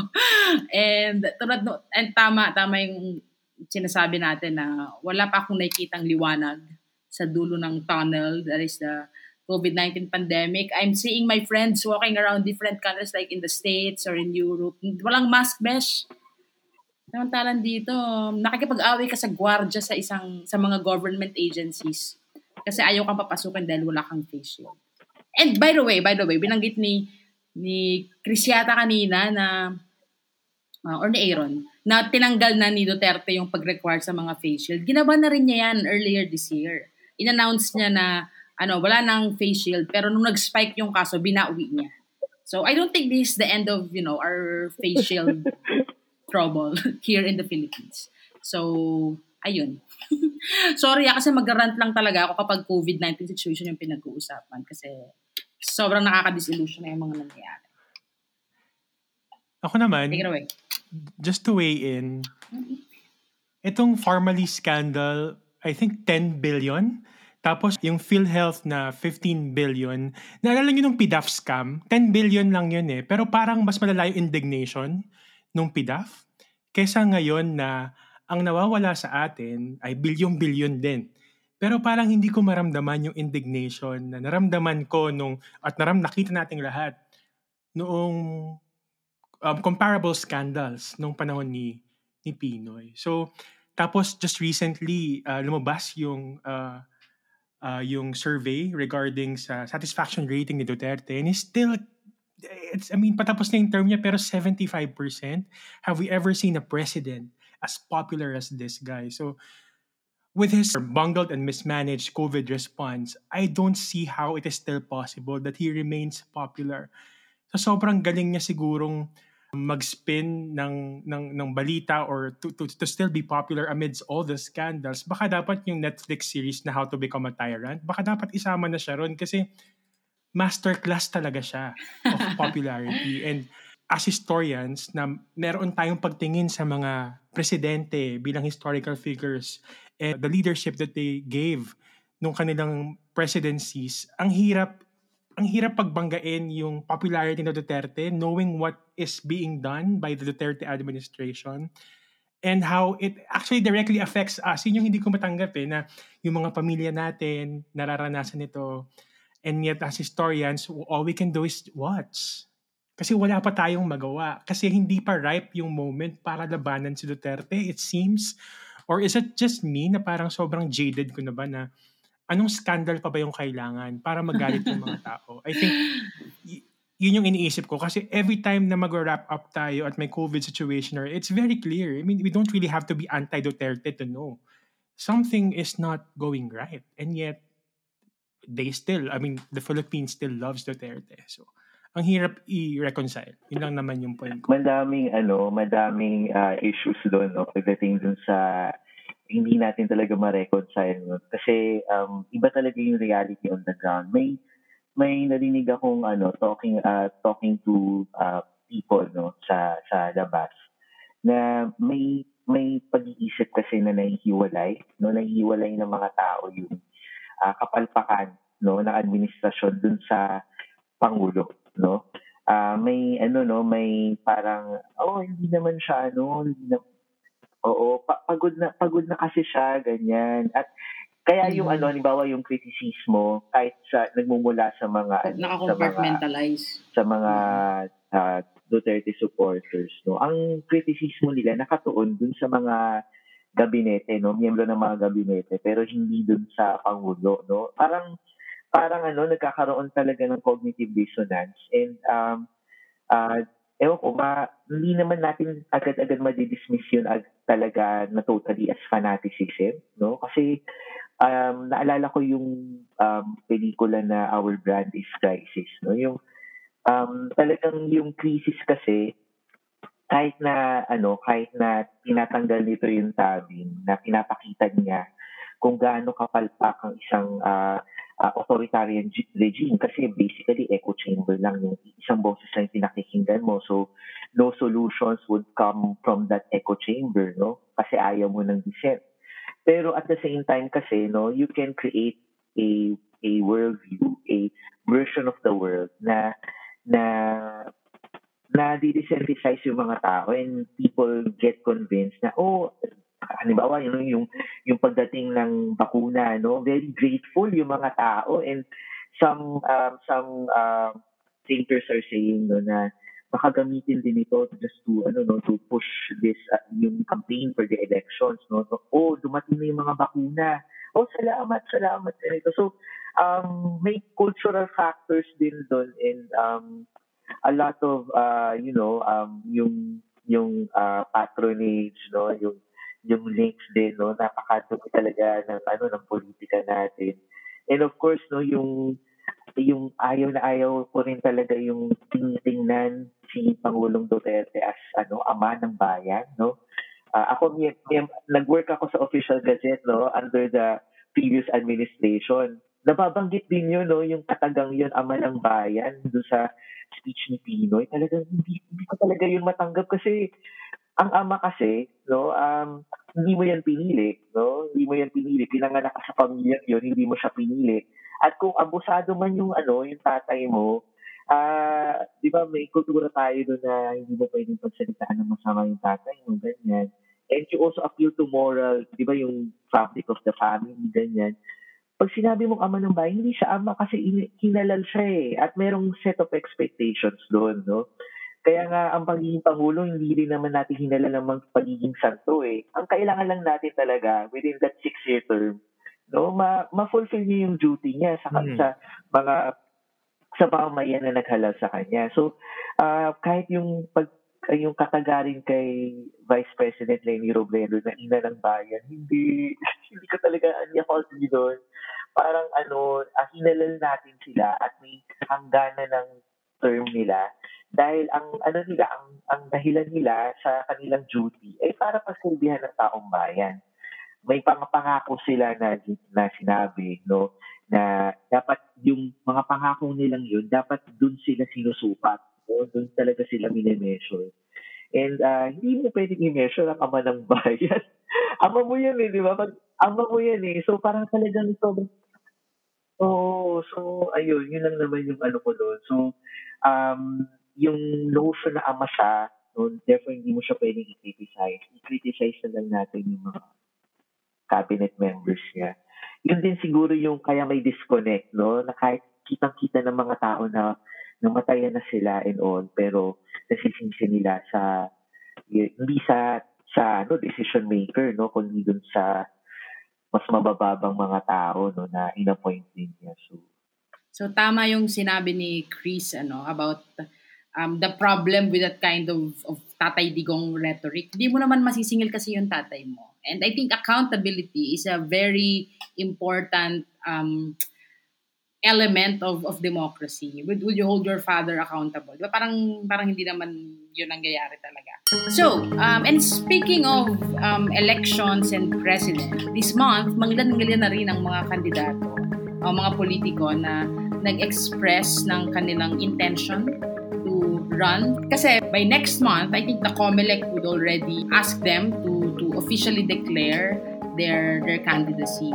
and tulad no, and tama, tama yung sinasabi natin na wala pa akong nakikitang liwanag sa dulo ng tunnel. That is the COVID-19 pandemic. I'm seeing my friends walking around different countries like in the States or in Europe. Walang mask mesh. Samantalang dito, nakikipag-away ka sa gwardya sa isang sa mga government agencies kasi ayaw kang papasukin dahil wala kang face shield. And by the way, by the way, binanggit ni ni Chris yata kanina na uh, or ni Aaron na tinanggal na ni Duterte yung pag-require sa mga face shield. Ginawa na rin niya yan earlier this year. In-announce niya na ano, wala nang face shield pero nung nag-spike yung kaso, binauwi niya. So I don't think this is the end of, you know, our face shield trouble here in the Philippines. So, ayun. Sorry ah, kasi mag-rant lang talaga ako kapag COVID-19 situation yung pinag-uusapan kasi sobrang nakaka-disillusion na yung mga nangyayari. Ako naman, Take it away. just to weigh in, itong Formally scandal, I think 10 billion. Tapos yung PhilHealth na 15 billion. Naalala nyo nung PDAF scam? 10 billion lang yun eh. Pero parang mas malala yung indignation nung PDAF kesa ngayon na ang nawawala sa atin ay bilyong-bilyon din. Pero parang hindi ko maramdaman yung indignation na naramdaman ko nung at naram nakita nating lahat noong um, comparable scandals nung panahon ni ni Pinoy. So tapos just recently uh, lumabas yung uh, uh, yung survey regarding sa satisfaction rating ni Duterte and is still it's I mean patapos na yung term niya pero 75% have we ever seen a president as popular as this guy? So with his bungled and mismanaged COVID response, I don't see how it is still possible that he remains popular. So sobrang galing niya sigurong mag-spin ng, ng, ng balita or to, to, to still be popular amidst all the scandals, baka dapat yung Netflix series na How to Become a Tyrant, baka dapat isama na siya ron kasi masterclass talaga siya of popularity. And as historians, na meron tayong pagtingin sa mga presidente bilang historical figures and the leadership that they gave nung kanilang presidencies, ang hirap ang hirap pagbanggain yung popularity ng Duterte knowing what is being done by the Duterte administration and how it actually directly affects us. Yun yung hindi ko matanggap eh, na yung mga pamilya natin nararanasan ito. And yet as historians, all we can do is watch. Kasi wala pa tayong magawa. Kasi hindi pa ripe yung moment para labanan si Duterte, it seems. Or is it just me na parang sobrang jaded ko na ba na anong scandal pa ba yung kailangan para magalit yung mga tao? I think y- yun yung iniisip ko kasi every time na mag-wrap up tayo at may COVID situation or it's very clear. I mean, we don't really have to be anti-Duterte to know. Something is not going right. And yet, they still, I mean, the Philippines still loves Duterte. So, ang hirap i-reconcile. Yun lang naman yung point ko. Madaming, ano, madaming uh, issues doon, no? Pagdating dun sa hindi natin talaga ma-reconcile nun. Kasi um, iba talaga yung reality on the ground. May may narinig akong ano talking uh, talking to uh, people no sa sa labas na may may pag-iisip kasi na nahihiwalay no nahihiwalay ng mga tao yung uh, kapalpakan no ng administrasyon dun sa pangulo no uh, may ano no may parang oh hindi naman siya ano hindi na, Oo, pa- pagod na pagod na kasi siya ganyan. At kaya yung mm-hmm. ano, halimbawa yung kritisismo kahit sa nagmumula sa mga Naka-compartmentalize. sa mga, sa mga uh, Duterte supporters, no. Ang kritisismo nila nakatuon dun sa mga gabinete, no, miyembro ng mga gabinete, pero hindi dun sa pangulo, no. Parang parang ano nagkakaroon talaga ng cognitive dissonance and um uh, ewan ko, ma, hindi naman natin agad-agad madidismiss yun ag, talaga na totally as fanaticism, no? Kasi um, naalala ko yung um, pelikula na Our Brand is Crisis, no? Yung um, talagang yung crisis kasi kahit na ano, kahit na tinatanggal nito yung tabing, na pinapakita niya kung gaano kapalpak ang isang uh, uh, authoritarian regime kasi basically echo chamber lang yung isang boses lang pinakikinggan mo. So, no solutions would come from that echo chamber, no? Kasi ayaw mo ng dissent. Pero at the same time kasi, no, you can create a a worldview, a version of the world na na na di-desensitize yung mga tao and people get convinced na, oh, halimbawa yung yung yung pagdating ng bakuna no very grateful yung mga tao and some um, some uh, thinkers are saying no na baka gamitin din ito just to ano no to push this uh, yung campaign for the elections no so, oh dumating na yung mga bakuna. Oh salamat salamat ito so um may cultural factors din doon and um a lot of uh you know um yung yung uh, patronage no yung yung links din, no? Napakadumi talaga ng, ano, ng politika natin. And of course, no, yung yung ayaw na ayaw ko rin talaga yung tinitingnan si Pangulong Duterte as ano ama ng bayan no uh, ako may, may, nag-work ako sa official gazette no under the previous administration nababanggit din yun no yung katagang yun ama ng bayan do sa speech ni Pinoy talagang hindi, hindi ko talaga yun matanggap kasi ang ama kasi, no, um, hindi mo yan pinili, no? Hindi mo yan pinili. Pinanganak ka sa pamilya yun, hindi mo siya pinili. At kung abusado man yung ano, yung tatay mo, ah, uh, 'di ba may kultura tayo doon na hindi mo pwedeng pagsalitaan ng masama yung tatay mo, ganyan. And you also appeal to moral, 'di ba yung fabric of the family, ganyan. Pag sinabi mong ama ng bahay, hindi siya ama kasi kinalal siya eh. At merong set of expectations doon, no? Kaya nga, ang pagiging Pangulo, hindi rin naman natin hinala ng pagiging santo eh. Ang kailangan lang natin talaga, within that six-year term, no, ma- ma-fulfill niya yung duty niya sa, mm. sa mga sa pamamayan na naghalal sa kanya. So, uh, kahit yung pag yung katagarin kay Vice President Lenny Robredo na ina ng bayan, hindi hindi ko talaga ako doon. Parang ano, hinalal natin sila at may hangganan ng term nila dahil ang ano nila ang ang dahilan nila sa kanilang duty ay para pasilbihan ng taong bayan. May pangako sila na na sinabi no na dapat yung mga pangako nilang yun dapat dun sila sinusupat. No? Dun talaga sila mine-measure. And uh, hindi mo pwedeng i-measure ang ama ng bayan. ama mo yan eh, di ba? Pag, ama mo yan eh. So parang talagang sobrang Oo, oh, so ayun, yun lang naman yung ano ko doon. So, um, yung notion na ama siya, no, therefore hindi mo siya pwedeng i-criticize. I-criticize na lang natin yung mga cabinet members niya. Yun din siguro yung kaya may disconnect, no? Na kahit kitang-kita ng mga tao na namatayan na sila and all, pero nasisingsi nila sa, hindi sa, sa ano, decision maker, no? Kundi dun sa mas mabababang mga tao, no, na inappoint din niya. So, So tama yung sinabi ni Chris ano about um, the problem with that kind of, of tatay digong rhetoric, hindi mo naman masisingil kasi yung tatay mo. And I think accountability is a very important um, element of of democracy. Would, would you hold your father accountable? Diba? Parang, parang hindi naman yun ang nangyayari talaga. So, um, and speaking of um, elections and president, this month, manglan-nglan na rin ang mga kandidato, o mga politiko na nag-express ng kanilang intention run. Kasi by next month, I think the COMELEC would already ask them to to officially declare their their candidacy.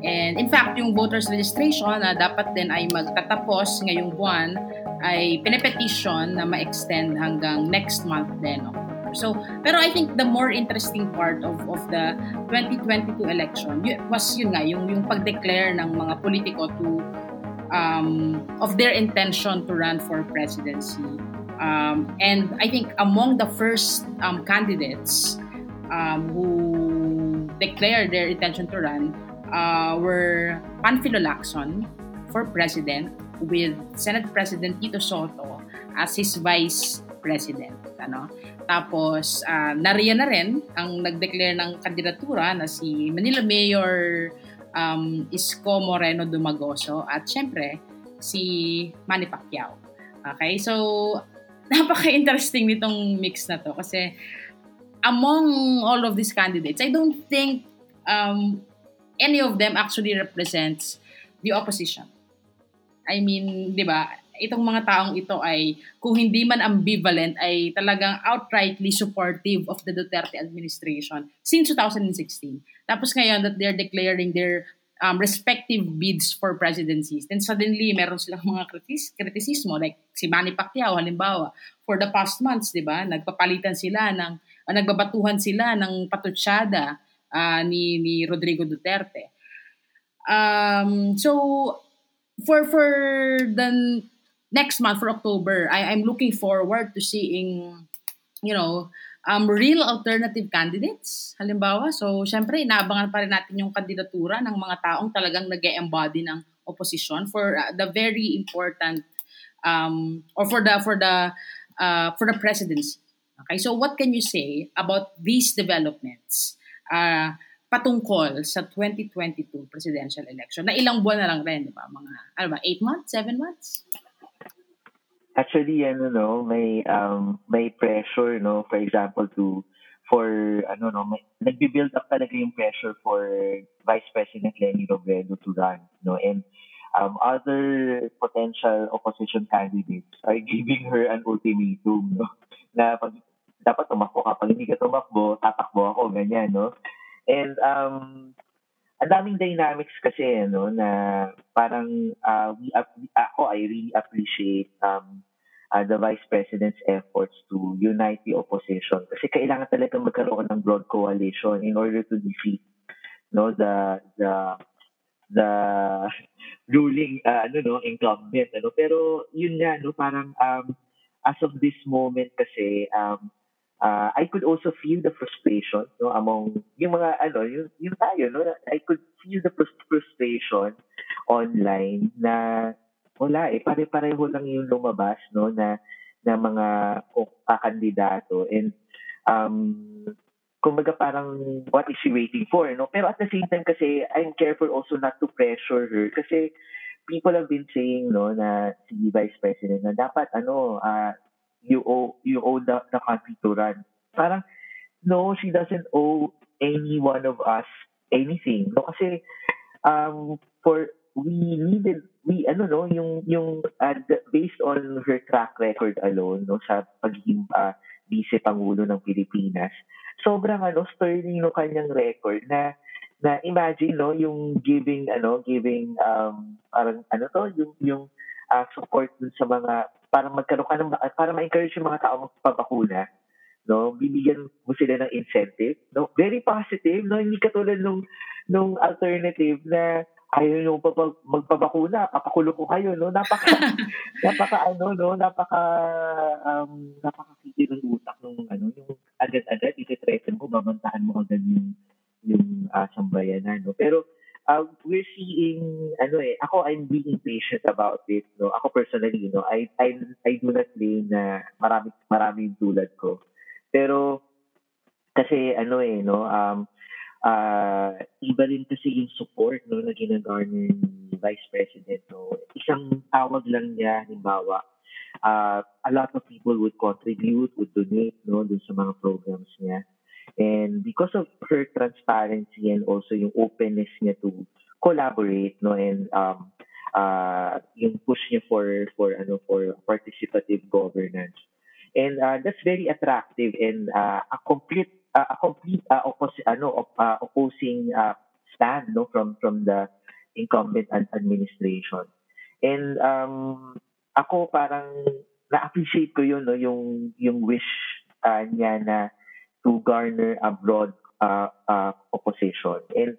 And in fact, yung voters registration na dapat din ay magtatapos ngayong buwan ay pinepetition na ma-extend hanggang next month din. October. So, pero I think the more interesting part of of the 2022 election was yun nga, yung, yung pag-declare ng mga politiko to um, of their intention to run for presidency Um, and I think among the first um, candidates um, who declared their intention to run uh, were Panfilo Lacson for president with Senate President Tito Soto as his vice president. Ano? Tapos, uh, nariyan na rin ang nag-declare ng kandidatura na si Manila Mayor um, Isko Moreno Dumagoso at syempre si Manny Pacquiao. Okay, so napaka-interesting nitong mix na to kasi among all of these candidates, I don't think um, any of them actually represents the opposition. I mean, di ba, itong mga taong ito ay, kung hindi man ambivalent, ay talagang outrightly supportive of the Duterte administration since 2016. Tapos ngayon that they're declaring their um, respective bids for presidencies. Then suddenly, meron silang mga kritis kritisismo, like si Manny Pacquiao, halimbawa, for the past months, di ba, nagpapalitan sila ng, uh, nagbabatuhan sila ng patutsyada uh, ni, ni Rodrigo Duterte. Um, so, for for the next month, for October, I, I'm looking forward to seeing, you know, um, real alternative candidates, halimbawa. So, syempre, inaabangan pa rin natin yung kandidatura ng mga taong talagang nag embody ng opposition for uh, the very important um, or for the for the uh, for the presidency. Okay, so what can you say about these developments uh, patungkol sa 2022 presidential election? Na ilang buwan na lang rin, di ba? Mga, ano ba, 8 months, 7 months? actually ano no may um may pressure no for example to for ano no may, nagbi-build up talaga yung pressure for Vice President Lenny Robredo to run no and um, other potential opposition candidates are giving her an ultimatum no na pag dapat tumakbo ka. Pag hindi ka tumakbo tatakbo ako ganyan no? And um ang daming dynamics kasi no na parang uh, we, ako I really appreciate um uh, the Vice President's efforts to unite the opposition. Kasi kailangan talaga magkaroon ng broad coalition in order to defeat no the the the ruling uh, ano no incumbent ano? Pero yun nga no parang um as of this moment kasi, um, uh, I could also feel the frustration no among yung mga ano yung, yung tayo no I could feel the frustration online na wala eh pare-pareho lang yung lumabas no na na mga kandidato and um kumbaga parang what is she waiting for no? Pero at the same time kasi I'm careful also not to pressure her. Kasi people have been saying no na si Vice President na dapat ano uh, you owe you owe the, the country to run. Parang no, she doesn't owe any one of us anything. No kasi um for we needed we ano no yung yung uh, based on her track record alone no sa pagiging uh, vice pangulo ng Pilipinas sobrang ano sterling no kanyang record na na imagine no yung giving ano giving um parang ano to yung yung uh, support dun sa mga para magkaroon ka ng para ma-encourage yung mga tao magpapakuna no bibigyan mo sila ng incentive no very positive no hindi katulad nung nung alternative na ayaw nyo pa magpabakuna, papakulo ko kayo, no? Napaka, napaka, ano, no? Napaka, um, napakakiti ng utak nung, ano, yung agad-agad, ititreten mo, babantaan mo agad yung, yung uh, sambayanan, no? Pero, uh, we're seeing, ano eh, ako, I'm being patient about it, no? Ako personally, no? I, I, I do not blame na marami, maraming tulad ko. Pero, kasi, ano eh, no? Um, uh, iba rin kasi yung support no, na ginagarner ni Vice President. No? Isang tawag lang niya, halimbawa, uh, a lot of people would contribute, would donate no, dun sa mga programs niya. And because of her transparency and also yung openness niya to collaborate no and um uh yung push niya for for ano for participative governance and uh, that's very attractive and uh, a complete uh, a complete uh, oppos- ano uh, opposing uh, stand no from from the incumbent administration. And um ako parang na-appreciate ko yun no yung yung wish uh, niya na to garner a broad uh, uh, opposition. And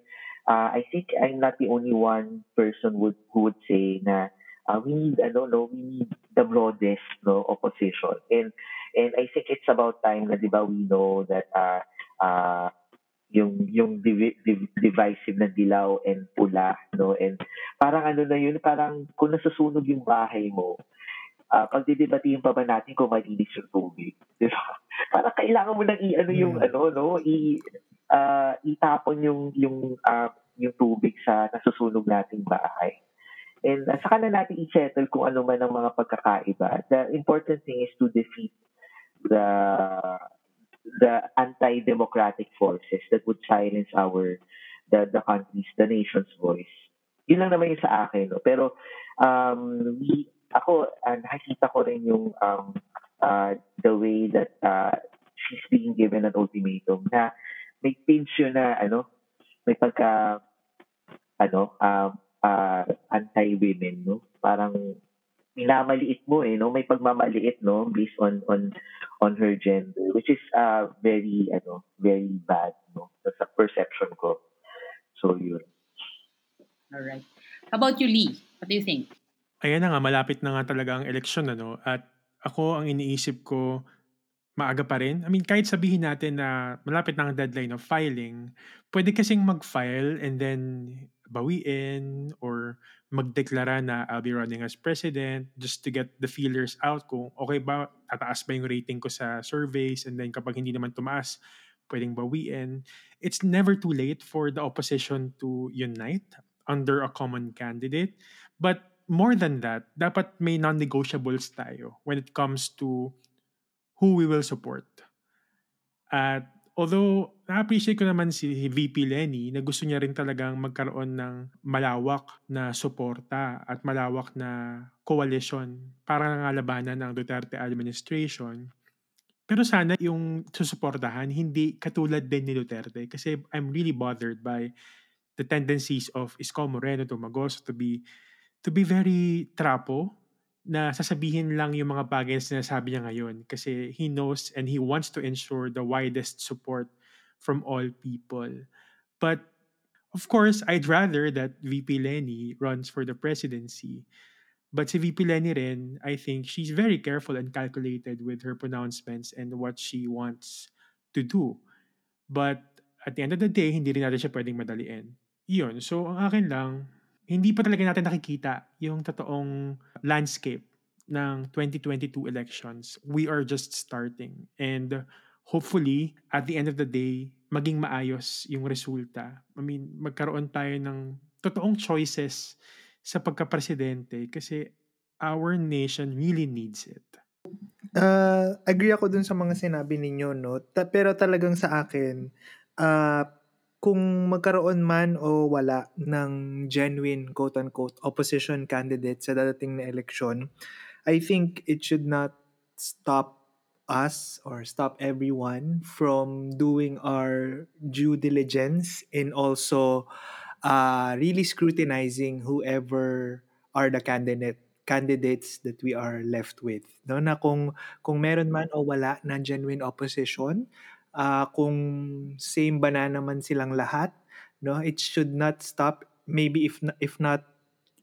uh, I think I'm not the only one person would who would say na uh, we need ano no we need the broadest no opposition. And And I think it's about time na 'di ba we know that uh uh yung yung div- div- divisive na dilaw and pula no and parang ano na yun parang kung nasusunog yung bahay mo uh, pagdidebatiin pa ba natin kung malinis yung tubig di ba parang kailangan mo nang i-ano yung hmm. ano no i uh, itapon yung yung uh, yung tubig sa nasusunog nating bahay and uh, saka na natin i-settle kung ano man ang mga pagkakaiba the important thing is to defeat the the anti-democratic forces that would silence our the the country's the nation's voice. Yun lang naman yung sa akin. No? Pero um, we, ako, uh, nakikita ko rin yung um, uh, the way that uh, she's being given an ultimatum na may tension na ano, may pagka ano, um, uh, anti-women, no? Parang minamaliit mo eh no? May pagmamaliit no? Based on on on her gender which is uh very ano very bad no? Sa perception ko. So yun. All right. How about you Lee? What do you think ayan na nga malapit na nga talaga ang eleksyon ano at ako ang iniisip ko maaga pa rin. I mean, kahit sabihin natin na malapit na ang deadline of filing, pwede kasing mag-file and then bawiin or magdeklara na I'll be running as president just to get the feelers out kung okay ba, tataas ba yung rating ko sa surveys and then kapag hindi naman tumaas, pwedeng bawiin. It's never too late for the opposition to unite under a common candidate. But more than that, dapat may non-negotiables tayo when it comes to who we will support. At Although, na-appreciate ko naman si VP Lenny na gusto niya rin talagang magkaroon ng malawak na suporta at malawak na coalition para nga labanan ng Duterte administration. Pero sana yung susuportahan, hindi katulad din ni Duterte kasi I'm really bothered by the tendencies of Isko Moreno to Magos to be to be very trapo na sasabihin lang yung mga bagay na sinasabi niya ngayon kasi he knows and he wants to ensure the widest support from all people. But of course, I'd rather that VP Lenny runs for the presidency. But si VP Lenny rin, I think she's very careful and calculated with her pronouncements and what she wants to do. But at the end of the day, hindi rin natin siya pwedeng madaliin. Yun. So, ang akin lang, hindi pa talaga natin nakikita yung totoong landscape ng 2022 elections. We are just starting. And hopefully, at the end of the day, maging maayos yung resulta. I mean, magkaroon tayo ng totoong choices sa pagka-presidente kasi our nation really needs it. Uh, agree ako dun sa mga sinabi ninyo, no? Ta- pero talagang sa akin, uh, kung magkaroon man o wala ng genuine quote-unquote opposition candidate sa dadating na eleksyon, I think it should not stop us or stop everyone from doing our due diligence in also uh, really scrutinizing whoever are the candidate candidates that we are left with. No? Na kung, kung meron man o wala na genuine opposition, uh, kung same ba na naman silang lahat, no? it should not stop. Maybe if, if not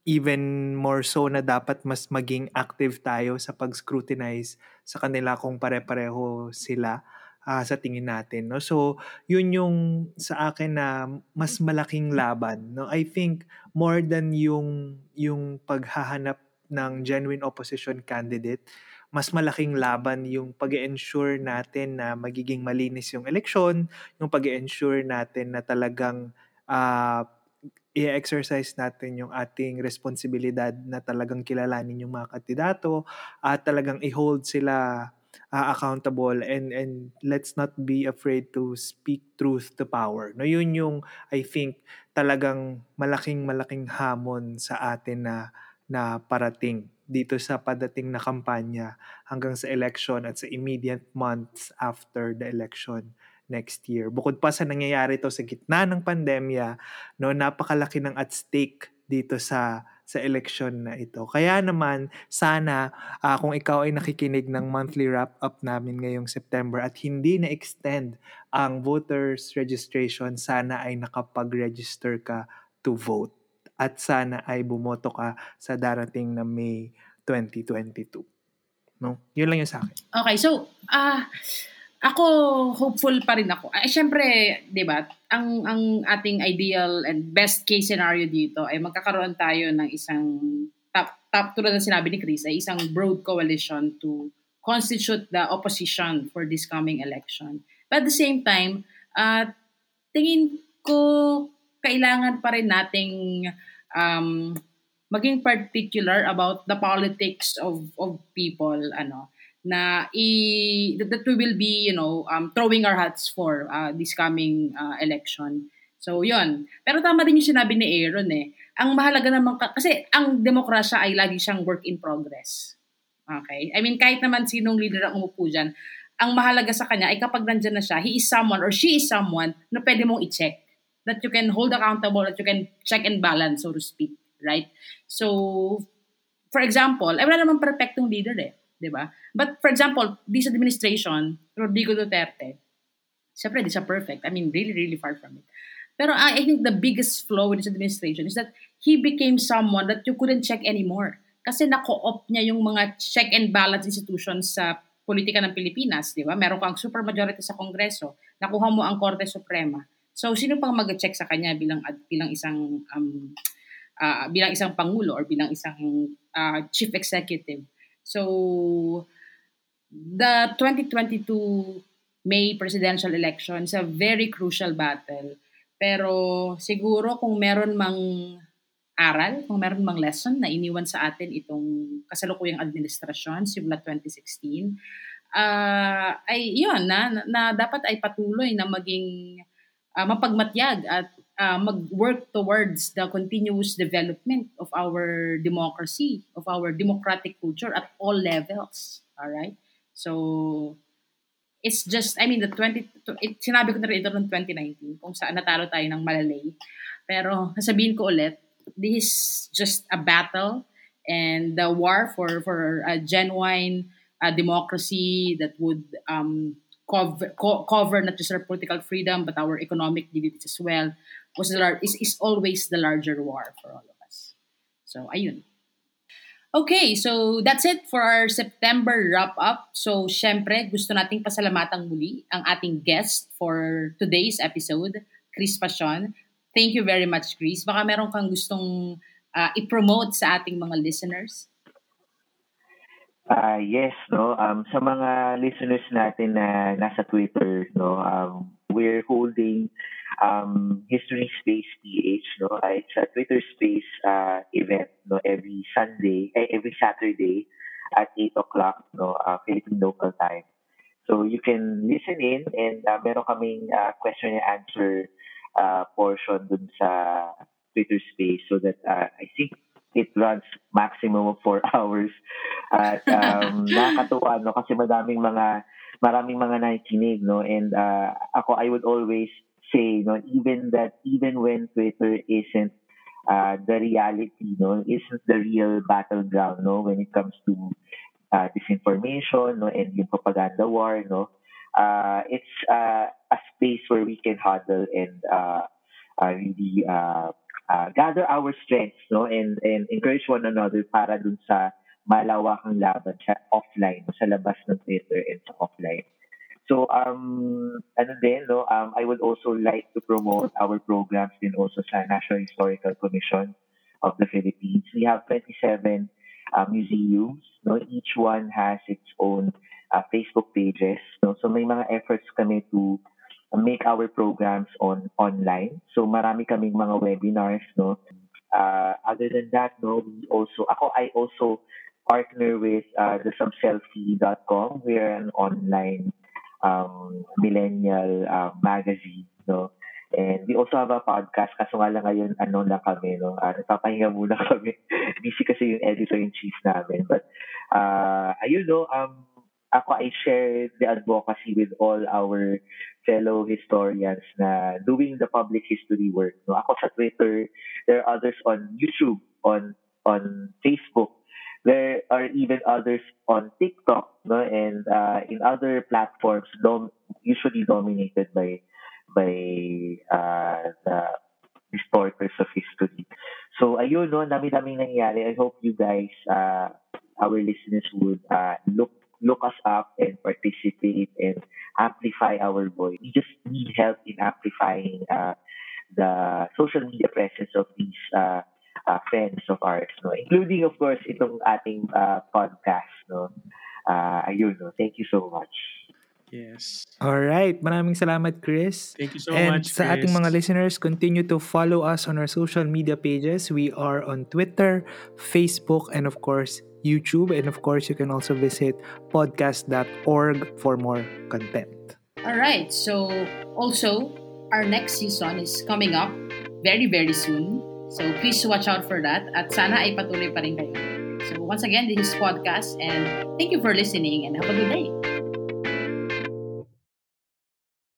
even more so na dapat mas maging active tayo sa pag-scrutinize sa kanila kung pare-pareho sila uh, sa tingin natin no so yun yung sa akin na mas malaking laban no i think more than yung yung paghahanap ng genuine opposition candidate mas malaking laban yung pag ensure natin na magiging malinis yung eleksyon, yung pag ensure natin na talagang uh, i-exercise natin yung ating responsibilidad na talagang kilalanin yung mga kandidato at talagang i-hold sila uh, accountable and and let's not be afraid to speak truth to power. No, yun yung I think talagang malaking malaking hamon sa atin na na parating dito sa padating na kampanya hanggang sa election at sa immediate months after the election next year. Bukod pa sa nangyayari to sa gitna ng pandemya, no, napakalaki ng at stake dito sa sa election na ito. Kaya naman, sana uh, kung ikaw ay nakikinig ng monthly wrap-up namin ngayong September at hindi na-extend ang voters registration, sana ay nakapag-register ka to vote. At sana ay bumoto ka sa darating na May 2022. No? Yun lang yung sa akin. Okay, so, ah... Uh ako, hopeful pa rin ako. Ay, syempre, di ba, ang, ang ating ideal and best case scenario dito ay magkakaroon tayo ng isang, top, top tulad ng sinabi ni Chris, ay isang broad coalition to constitute the opposition for this coming election. But at the same time, uh, tingin ko kailangan pa rin nating um, maging particular about the politics of of people ano na i that we will be you know um, throwing our hats for uh, this coming uh, election. So yon. Pero tama din yung sinabi ni Aaron eh. Ang mahalaga naman ka, kasi ang demokrasya ay lagi siyang work in progress. Okay? I mean kahit naman sinong leader ang umupo diyan, ang mahalaga sa kanya ay kapag nandiyan na siya, he is someone or she is someone na pwede mong i-check that you can hold accountable, that you can check and balance, so to speak. Right? So, for example, ay wala naman perfectong leader eh. 'di ba? But for example, this administration, Rodrigo Duterte, syempre di siya perfect. I mean, really, really far from it. Pero I, I think the biggest flaw with this administration is that he became someone that you couldn't check anymore. Kasi na-co-op niya yung mga check and balance institutions sa politika ng Pilipinas, di ba? Meron kang supermajority sa Kongreso, nakuha mo ang Korte Suprema. So, sino pang mag-check sa kanya bilang bilang isang um, uh, bilang isang pangulo or bilang isang uh, chief executive? So, the 2022 May presidential election is a very crucial battle. Pero siguro kung meron mang aral, kung meron mang lesson na iniwan sa atin itong kasalukuyang administrasyon simula 2016, uh, ay yun, na, na dapat ay patuloy na maging uh, mapagmatyag at uh, mag-work towards the continuous development of our democracy, of our democratic culture at all levels. All right? So, it's just, I mean, the 20, it, sinabi ko na rin ito noong 2019, kung saan natalo tayo ng malalay. Pero, sasabihin ko ulit, this is just a battle and the war for, for a genuine uh, democracy that would um, cover, co- cover not just our political freedom but our economic dignity as well was the lar- is, is always the larger war for all of us. So, ayun. Okay, so that's it for our September wrap-up. So, syempre, gusto nating pasalamatan muli ang ating guest for today's episode, Chris Passion. Thank you very much, Chris. Baka meron kang gustong uh, i-promote sa ating mga listeners? Uh, yes, no. Um, sa mga listeners natin na nasa Twitter, no, um, we're holding um, History Space PH, no. Uh, it's a Twitter Space uh, event, no, every Sunday, eh, every Saturday at 8 o'clock, no, uh, Philippine local time. So you can listen in and uh, meron kaming uh, question and answer uh, portion dun sa Twitter space so that uh, I think it runs maximum of four hours. At um, nakakatuwa, no? Kasi madaming mga, maraming mga nakikinig, no? And uh, ako, I would always say, no? Even that, even when Twitter isn't uh, the reality, no? Isn't the real battleground, no? When it comes to uh, disinformation, no? And yung propaganda war, no? Uh, it's uh, a space where we can huddle and uh, uh, really uh, uh, gather our strengths no and and encourage one another para dun sa malawakang laban sa offline sa labas ng Twitter and sa offline. So um ano din no um I would also like to promote our programs din also sa National Historical Commission of the Philippines. We have 27 uh, museums no each one has its own uh, Facebook pages no. So may mga efforts kami to make our programs on online. So marami kaming mga webinars, no. Uh, other than that, no, we also ako I also partner with uh, the subselfie.com. We're an online um, millennial uh, magazine, no. And we also have a podcast kaso nga lang ngayon ano lang kami no uh, nagpapahinga muna kami busy kasi yung editor in chief namin but uh ayun no um ako I share the advocacy with all our fellow historians na doing the public history work. No? Ako sa Twitter, there are others on YouTube, on on Facebook. There are even others on TikTok no? and uh, in other platforms dom- usually dominated by by uh, the historians of history. So ayun no, dami-daming nangyayari. I hope you guys, uh, our listeners would uh, look look us up and participate and amplify our voice. We just need help in amplifying uh, the social media presence of these uh, uh, friends of ours, no? including of course itong ating uh, podcast. No? Uh, ayun, no? thank you so much. Yes. All right. Maraming salamat, Chris. Thank you so and much, sa Chris. ating mga listeners, continue to follow us on our social media pages. We are on Twitter, Facebook, and of course, YouTube. And of course, you can also visit podcast.org for more content. All right. So, also, our next season is coming up very, very soon. So, please watch out for that. At sana ay patuloy pa rin kayo. So, once again, this is Podcast and thank you for listening and have a good day.